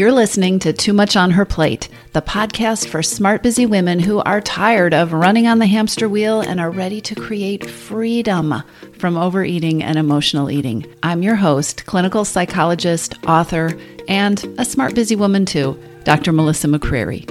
You're listening to Too Much on Her Plate, the podcast for smart, busy women who are tired of running on the hamster wheel and are ready to create freedom from overeating and emotional eating. I'm your host, clinical psychologist, author, and a smart, busy woman too, Dr. Melissa McCreery.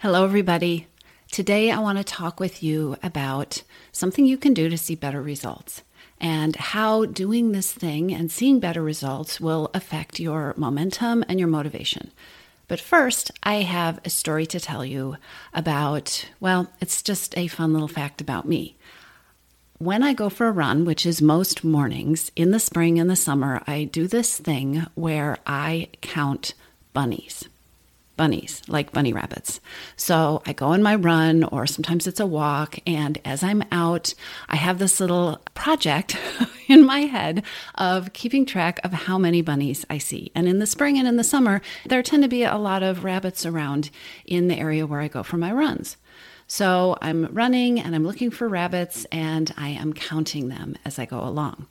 Hello, everybody. Today, I want to talk with you about something you can do to see better results and how doing this thing and seeing better results will affect your momentum and your motivation. But first, I have a story to tell you about, well, it's just a fun little fact about me. When I go for a run, which is most mornings in the spring and the summer, I do this thing where I count bunnies bunnies, like bunny rabbits. So I go on my run, or sometimes it's a walk, and as I'm out, I have this little project in my head of keeping track of how many bunnies I see. And in the spring and in the summer, there tend to be a lot of rabbits around in the area where I go for my runs. So I'm running and I'm looking for rabbits, and I am counting them as I go along.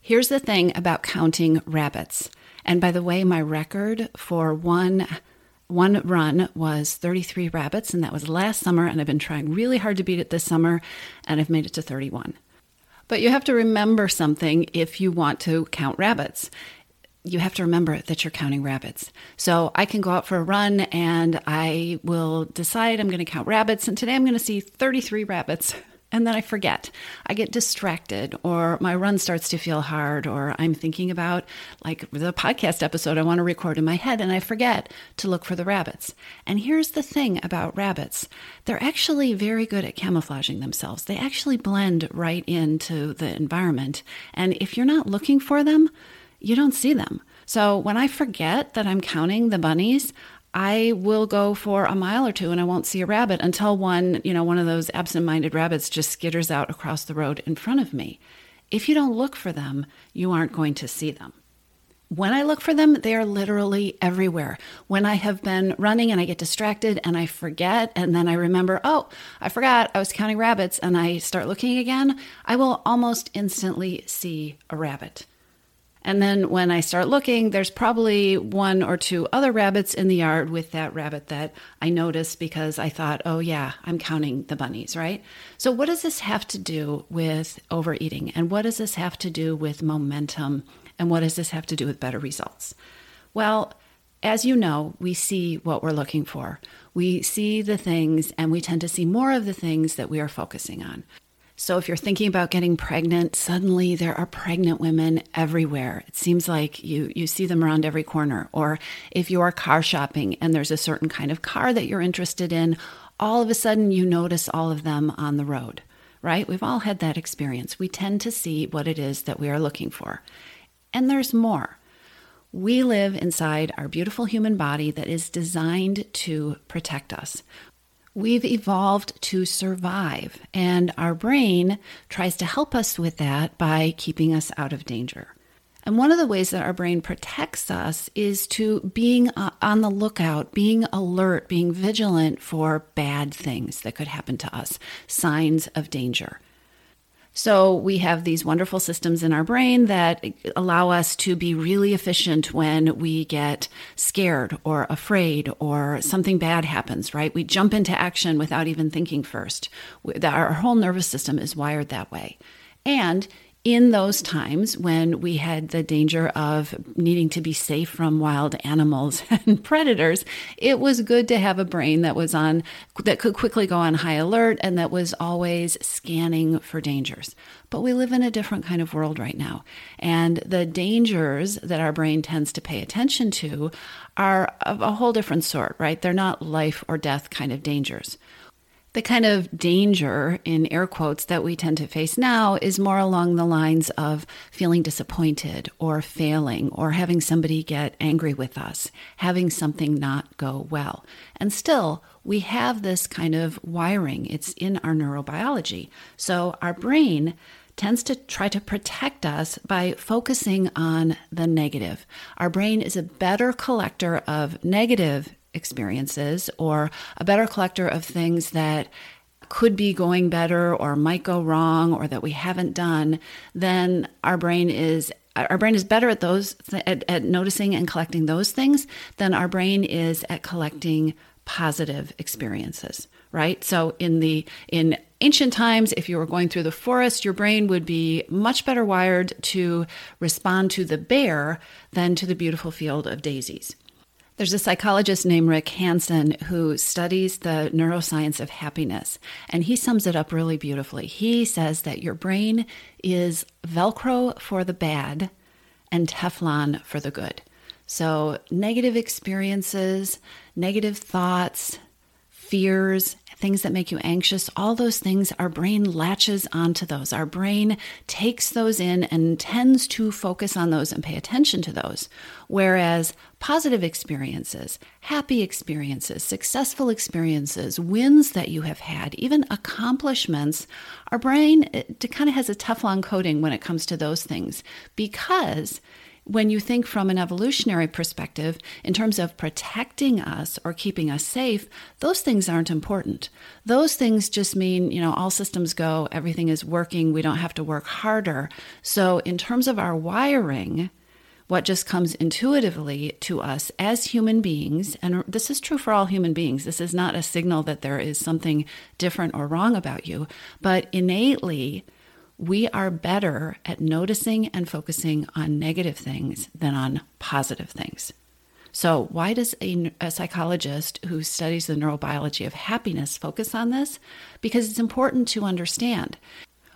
Here's the thing about counting rabbits. And by the way, my record for one one run was 33 rabbits, and that was last summer. And I've been trying really hard to beat it this summer, and I've made it to 31. But you have to remember something if you want to count rabbits. You have to remember that you're counting rabbits. So I can go out for a run and I will decide I'm going to count rabbits. And today I'm going to see 33 rabbits. and then I forget. I get distracted, or my run starts to feel hard, or I'm thinking about like the podcast episode I want to record in my head, and I forget to look for the rabbits. And here's the thing about rabbits they're actually very good at camouflaging themselves, they actually blend right into the environment. And if you're not looking for them, you don't see them. So when I forget that I'm counting the bunnies, I will go for a mile or two and I won't see a rabbit until one, you know, one of those absent-minded rabbits just skitters out across the road in front of me. If you don't look for them, you aren't going to see them. When I look for them, they are literally everywhere. When I have been running and I get distracted and I forget, and then I remember, oh, I forgot I was counting rabbits, and I start looking again, I will almost instantly see a rabbit. And then when I start looking, there's probably one or two other rabbits in the yard with that rabbit that I noticed because I thought, oh, yeah, I'm counting the bunnies, right? So, what does this have to do with overeating? And what does this have to do with momentum? And what does this have to do with better results? Well, as you know, we see what we're looking for. We see the things and we tend to see more of the things that we are focusing on. So, if you're thinking about getting pregnant, suddenly there are pregnant women everywhere. It seems like you, you see them around every corner. Or if you are car shopping and there's a certain kind of car that you're interested in, all of a sudden you notice all of them on the road, right? We've all had that experience. We tend to see what it is that we are looking for. And there's more. We live inside our beautiful human body that is designed to protect us. We've evolved to survive, and our brain tries to help us with that by keeping us out of danger. And one of the ways that our brain protects us is to being uh, on the lookout, being alert, being vigilant for bad things that could happen to us, signs of danger. So we have these wonderful systems in our brain that allow us to be really efficient when we get scared or afraid or something bad happens, right? We jump into action without even thinking first. Our whole nervous system is wired that way. And in those times when we had the danger of needing to be safe from wild animals and predators, it was good to have a brain that was on, that could quickly go on high alert and that was always scanning for dangers. But we live in a different kind of world right now. And the dangers that our brain tends to pay attention to are of a whole different sort, right? They're not life or death kind of dangers. The kind of danger, in air quotes, that we tend to face now is more along the lines of feeling disappointed or failing or having somebody get angry with us, having something not go well. And still, we have this kind of wiring, it's in our neurobiology. So our brain tends to try to protect us by focusing on the negative. Our brain is a better collector of negative experiences or a better collector of things that could be going better or might go wrong or that we haven't done, then our brain is our brain is better at those at, at noticing and collecting those things than our brain is at collecting positive experiences right? So in the in ancient times if you were going through the forest your brain would be much better wired to respond to the bear than to the beautiful field of daisies there's a psychologist named Rick Hanson who studies the neuroscience of happiness, and he sums it up really beautifully. He says that your brain is Velcro for the bad and Teflon for the good. So, negative experiences, negative thoughts, fears, things that make you anxious, all those things, our brain latches onto those. Our brain takes those in and tends to focus on those and pay attention to those. Whereas positive experiences, happy experiences, successful experiences, wins that you have had, even accomplishments, our brain kind of has a Teflon coating when it comes to those things because when you think from an evolutionary perspective, in terms of protecting us or keeping us safe, those things aren't important. Those things just mean, you know, all systems go, everything is working, we don't have to work harder. So, in terms of our wiring, what just comes intuitively to us as human beings, and this is true for all human beings, this is not a signal that there is something different or wrong about you, but innately, we are better at noticing and focusing on negative things than on positive things. So, why does a, a, psychologist who studies the neurobiology of happiness focus on this? Because it's important to understand.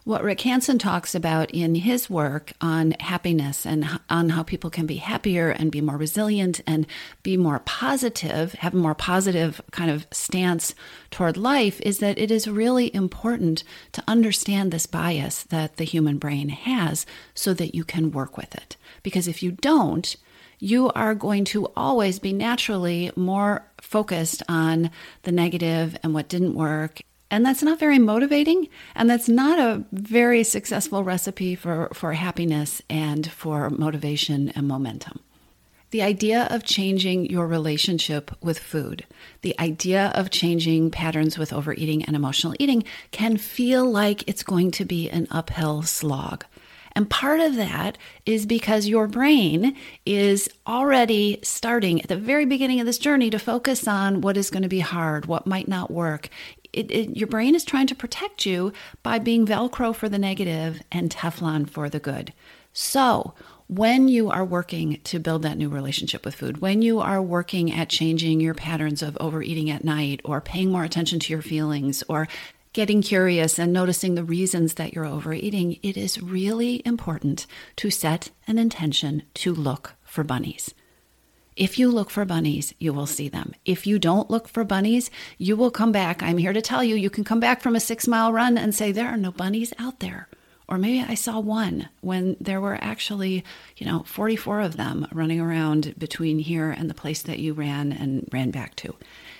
What Rick Hanson talks about in his work on happiness and on how people can be happier and be more resilient and be more positive, have a more positive kind of stance toward life is that it is really important to understand this bias that the human brain has so that you can work with it. Because if you don't, you are going to always be naturally more focused on the negative and what didn't work and that's not very motivating, and that's not a very successful recipe for, for happiness and for motivation and momentum. The idea of changing your relationship with food, the idea of changing patterns with overeating and emotional eating can feel like it's going to be an uphill slog. And part of that is because your brain is already starting at the very beginning of this journey to focus on what is going to be hard, what might not work it, it, your brain is trying to protect you by being Velcro for the negative and Teflon for the good. So, when you are working to build that new relationship with food, when you are working at changing your patterns of overeating at night or paying more attention to your feelings or getting curious and noticing the reasons that you're overeating, it is really important to set an intention to look for bunnies. If you look for bunnies, you will see them. If you don't look for bunnies, you will come back. I'm here to tell you, you can come back from a six mile run and say, There are no bunnies out there. Or maybe I saw one when there were actually, you know, 44 of them running around between here and the place that you ran and ran back to.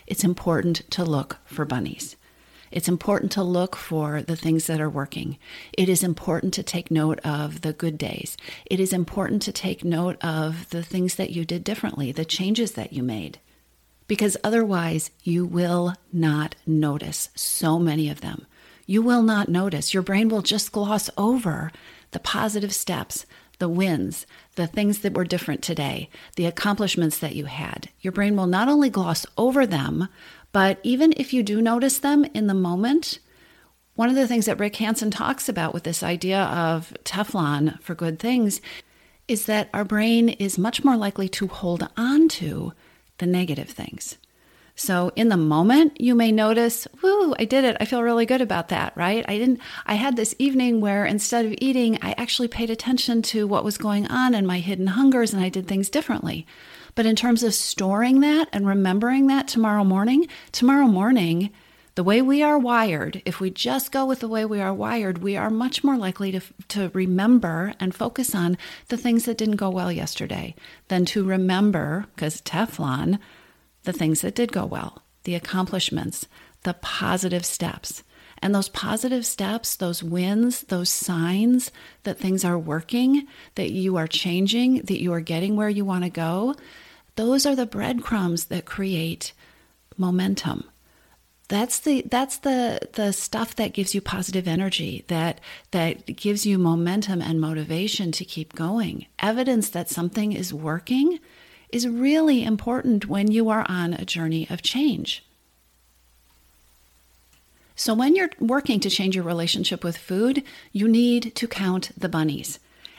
It's important to look for bunnies. It's important to look for the things that are working. It is important to take note of the good days. It is important to take note of the things that you did differently, the changes that you made. Because otherwise, you will not notice so many of them. You will not notice. Your brain will just gloss over the positive steps, the wins, the things that were different today, the accomplishments that you had. Your brain will not only gloss over them, but even if you do notice them in the moment, one of the things that Rick Hanson talks about with this idea of Teflon for good things is that our brain is much more likely to hold on to the negative things. So in the moment, you may notice, woo, I did it. I feel really good about that, right? I didn't, I had this evening where instead of eating, I actually paid attention to what was going on and my hidden hungers and I did things differently. But in terms of storing that and remembering that tomorrow morning, tomorrow morning, the way we are wired, if we just go with the way we are wired, we are much more likely to, to remember and focus on the things that didn't go well yesterday than to remember, because Teflon, the things that did go well, the accomplishments, the positive steps. And those positive steps, those wins, those signs that things are working, that you are changing, that you are getting where you want to go, those are the breadcrumbs that create momentum. that's the that's the the stuff that gives you positive energy that that gives you momentum and motivation to keep going evidence that something is working is really important when you are on a journey of change. So when you're working to change your relationship with food you need to count the bunnies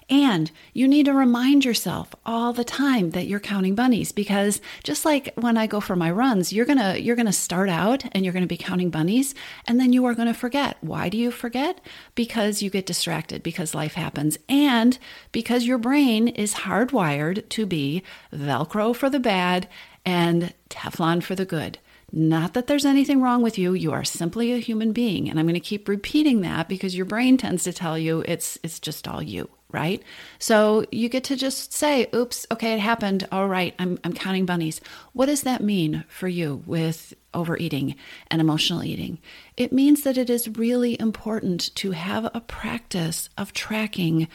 and you need to remind yourself all the time that you're counting bunnies because just like when I go for my runs, you're going to you're going to start out and you're going to be counting bunnies and then you are going to forget. Why do you forget? Because you get distracted because life happens and because your brain is hardwired to be velcro for the bad and Teflon for the good. Not that there's anything wrong with you, you are simply a human being. And I'm going to keep repeating that because your brain tends to tell you it's it's just all you right? So you get to just say, oops, okay, it happened. All right, I'm, I'm counting bunnies. What does that mean for you with overeating and emotional eating? It means that it is really important to have a practice of tracking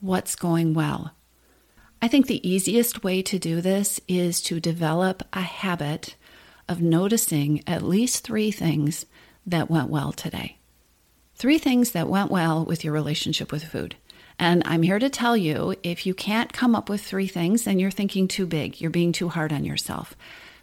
what's going well. I think the easiest way to do this is to develop a habit of noticing at least three things that went well today. Three things that went well with your relationship with food. And I'm here to tell you if you can't come up with three things, then you're thinking too big. You're being too hard on yourself.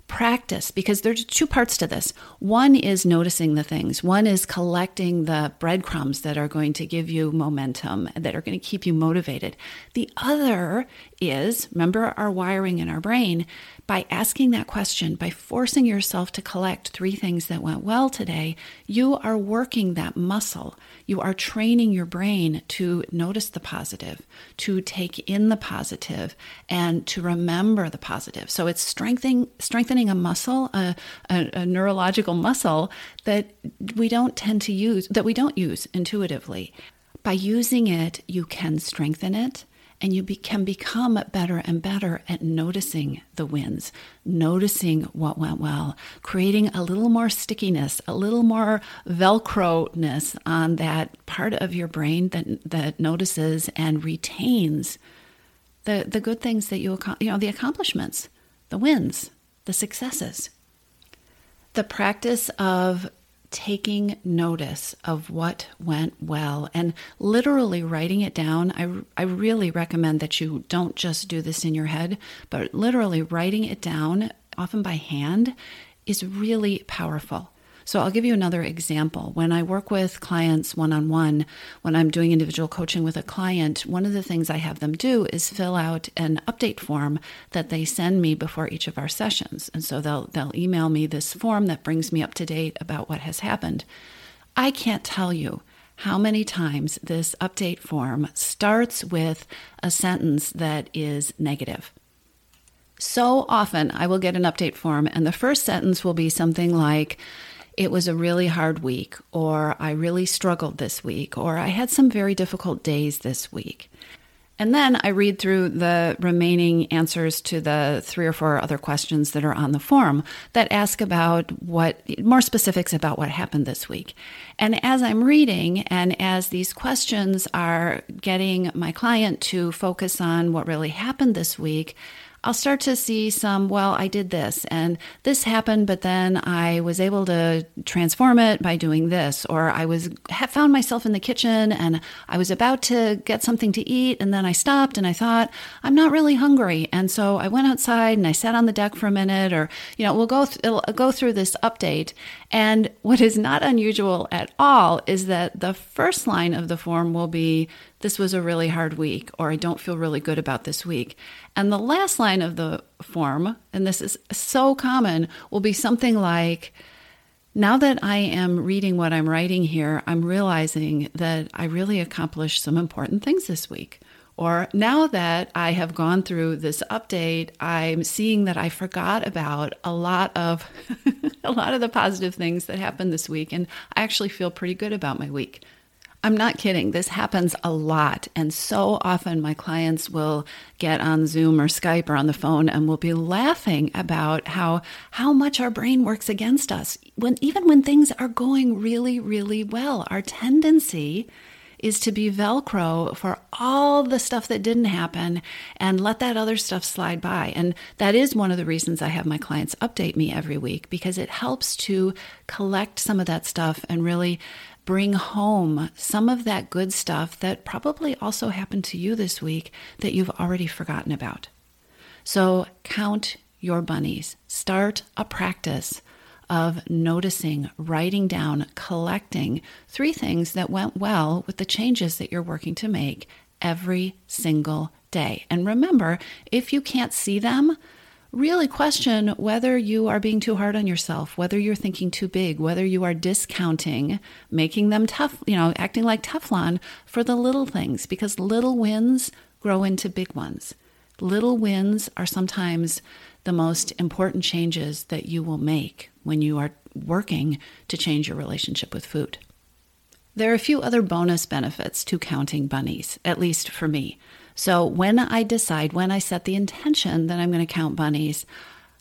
Practice, because there's two parts to this. One is noticing the things, one is collecting the breadcrumbs that are going to give you momentum, that are going to keep you motivated. The other is, remember our wiring in our brain, by asking that question, by forcing yourself to collect three things that went well today, you are working that muscle. You are training your brain to notice the positive, to take in the positive, and to remember the positive. So it's strengthening strengthening a muscle, a, a, a neurological muscle that we don't tend to use, that we don't use intuitively. By using it, you can strengthen it and you be, can become better and better at noticing the wins, noticing what went well, creating a little more stickiness, a little more velcro ness on that part of your brain that that notices and retains the the good things that you you know the accomplishments, the wins, the successes. The practice of taking notice of what went well and literally writing it down. I, I really recommend that you don't just do this in your head, but literally writing it down, often by hand, is really powerful. So I'll give you another example. When I work with clients one on one, when I'm doing individual coaching with a client, one of the things I have them do is fill out an update form that they send me before each of our sessions. And so they'll they'll email me this form that brings me up to date about what has happened. I can't tell you how many times this update form starts with a sentence that is negative. So often I will get an update form, and the first sentence will be something like, it was a really hard week, or I really struggled this week, or I had some very difficult days this week. And then I read through the remaining answers to the three or four other questions that are on the form that ask about what more specifics about what happened this week. And as I'm reading, and as these questions are getting my client to focus on what really happened this week, I'll start to see some, well, I did this and this happened, but then I was able to transform it by doing this. Or I was found myself in the kitchen and I was about to get something to eat and then I stopped and I thought, I'm not really hungry. And so I went outside and I sat on the deck for a minute or, you know, we'll go, th- go through this update. And what is not unusual at all is that the first line of the form will be, this was a really hard week, or I don't feel really good about this week. And the last line of the form, and this is so common, will be something like, now that I am reading what I'm writing here, I'm realizing that I really accomplished some important things this week. Or now that I have gone through this update, I'm seeing that I forgot about a lot of a lot of the positive things that happened this week and I actually feel pretty good about my week. I'm not kidding. This happens a lot. And so often my clients will get on Zoom or Skype or on the phone and will be laughing about how how much our brain works against us. When even when things are going really, really well, our tendency is to be Velcro for all the stuff that didn't happen and let that other stuff slide by. And that is one of the reasons I have my clients update me every week because it helps to collect some of that stuff and really bring home some of that good stuff that probably also happened to you this week that you've already forgotten about. So count your bunnies. Start a practice of noticing, writing down, collecting three things that went well with the changes that you're working to make every single day. And remember, if you can't see them, really question whether you are being too hard on yourself, whether you're thinking too big, whether you are discounting, making them tough, you know, acting like Teflon for the little things, because little wins grow into big ones. Little wins are sometimes the most important changes that you will make when you are working to change your relationship with food. There are a few other bonus benefits to counting bunnies, at least for me. So when I decide, when I set the intention that I'm going to count bunnies,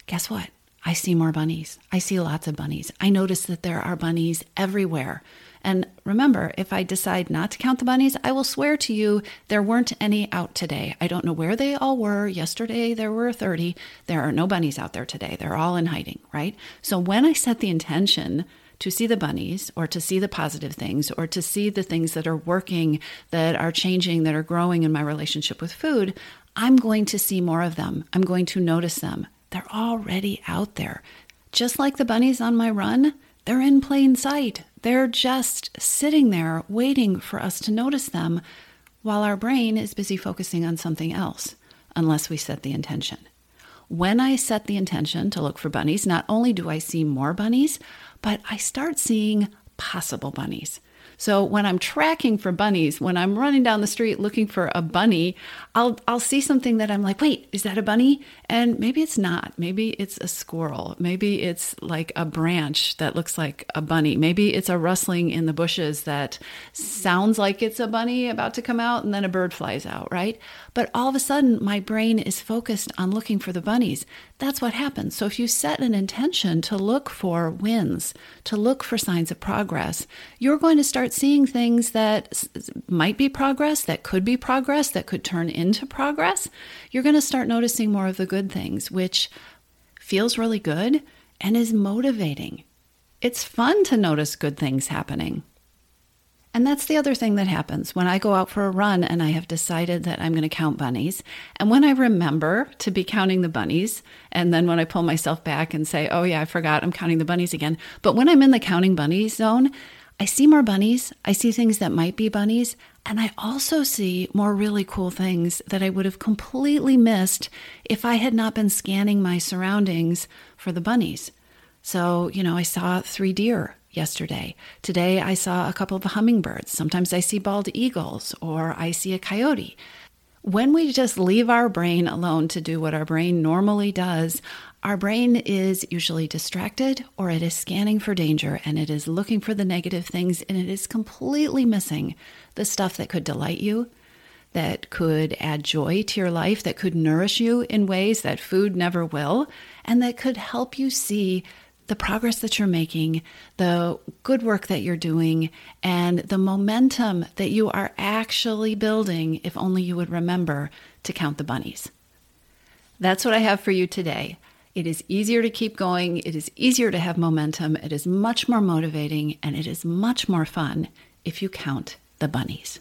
guess what? I see more bunnies. I see lots of bunnies. I notice that there are bunnies everywhere. And remember, if I decide not to count the bunnies, I will swear to you there weren't any out today. I don't know where they all were. Yesterday there were 30. There are no bunnies out there today. They're all in hiding, right? So when I set the intention to see the bunnies or to see the positive things or to see the things that are working, that are changing, that are growing in my relationship with food, I'm going to see more of them. I'm going to notice them. They're already out there. Just like the bunnies on my run, they're in plain sight. They're just sitting there waiting for us to notice them while our brain is busy focusing on something else, unless we set the intention. When I set the intention to look for bunnies, not only do I see more bunnies, but I start seeing possible bunnies. So when I'm tracking for bunnies, when I'm running down the street looking for a bunny, I'll I'll see something that I'm like, "Wait, is that a bunny?" And maybe it's not. Maybe it's a squirrel. Maybe it's like a branch that looks like a bunny. Maybe it's a rustling in the bushes that sounds like it's a bunny about to come out and then a bird flies out, right? But all of a sudden my brain is focused on looking for the bunnies. That's what happens. So if you set an intention to look for wins, to look for signs of progress, you're going to start seeing things that might be progress, that could be progress, that could turn into progress. You're going to start noticing more of the good things, which feels really good and is motivating. It's fun to notice good things happening. And that's the other thing that happens when I go out for a run and I have decided that I'm going to count bunnies. And when I remember to be counting the bunnies, and then when I pull myself back and say, oh, yeah, I forgot, I'm counting the bunnies again. But when I'm in the counting bunnies zone, I see more bunnies. I see things that might be bunnies. And I also see more really cool things that I would have completely missed if I had not been scanning my surroundings for the bunnies. So, you know, I saw three deer yesterday. Today I saw a couple of hummingbirds. Sometimes I see bald eagles or I see a coyote. When we just leave our brain alone to do what our brain normally does, our brain is usually distracted or it is scanning for danger and it is looking for the negative things and it is completely missing the stuff that could delight you, that could add joy to your life, that could nourish you in ways that food never will, and that could help you see the progress that you're making, the good work that you're doing, and the momentum that you are actually building if only you would remember to count the bunnies. That's what I have for you today. It is easier to keep going, it is easier to have momentum, it is much more motivating, and it is much more fun if you count the bunnies.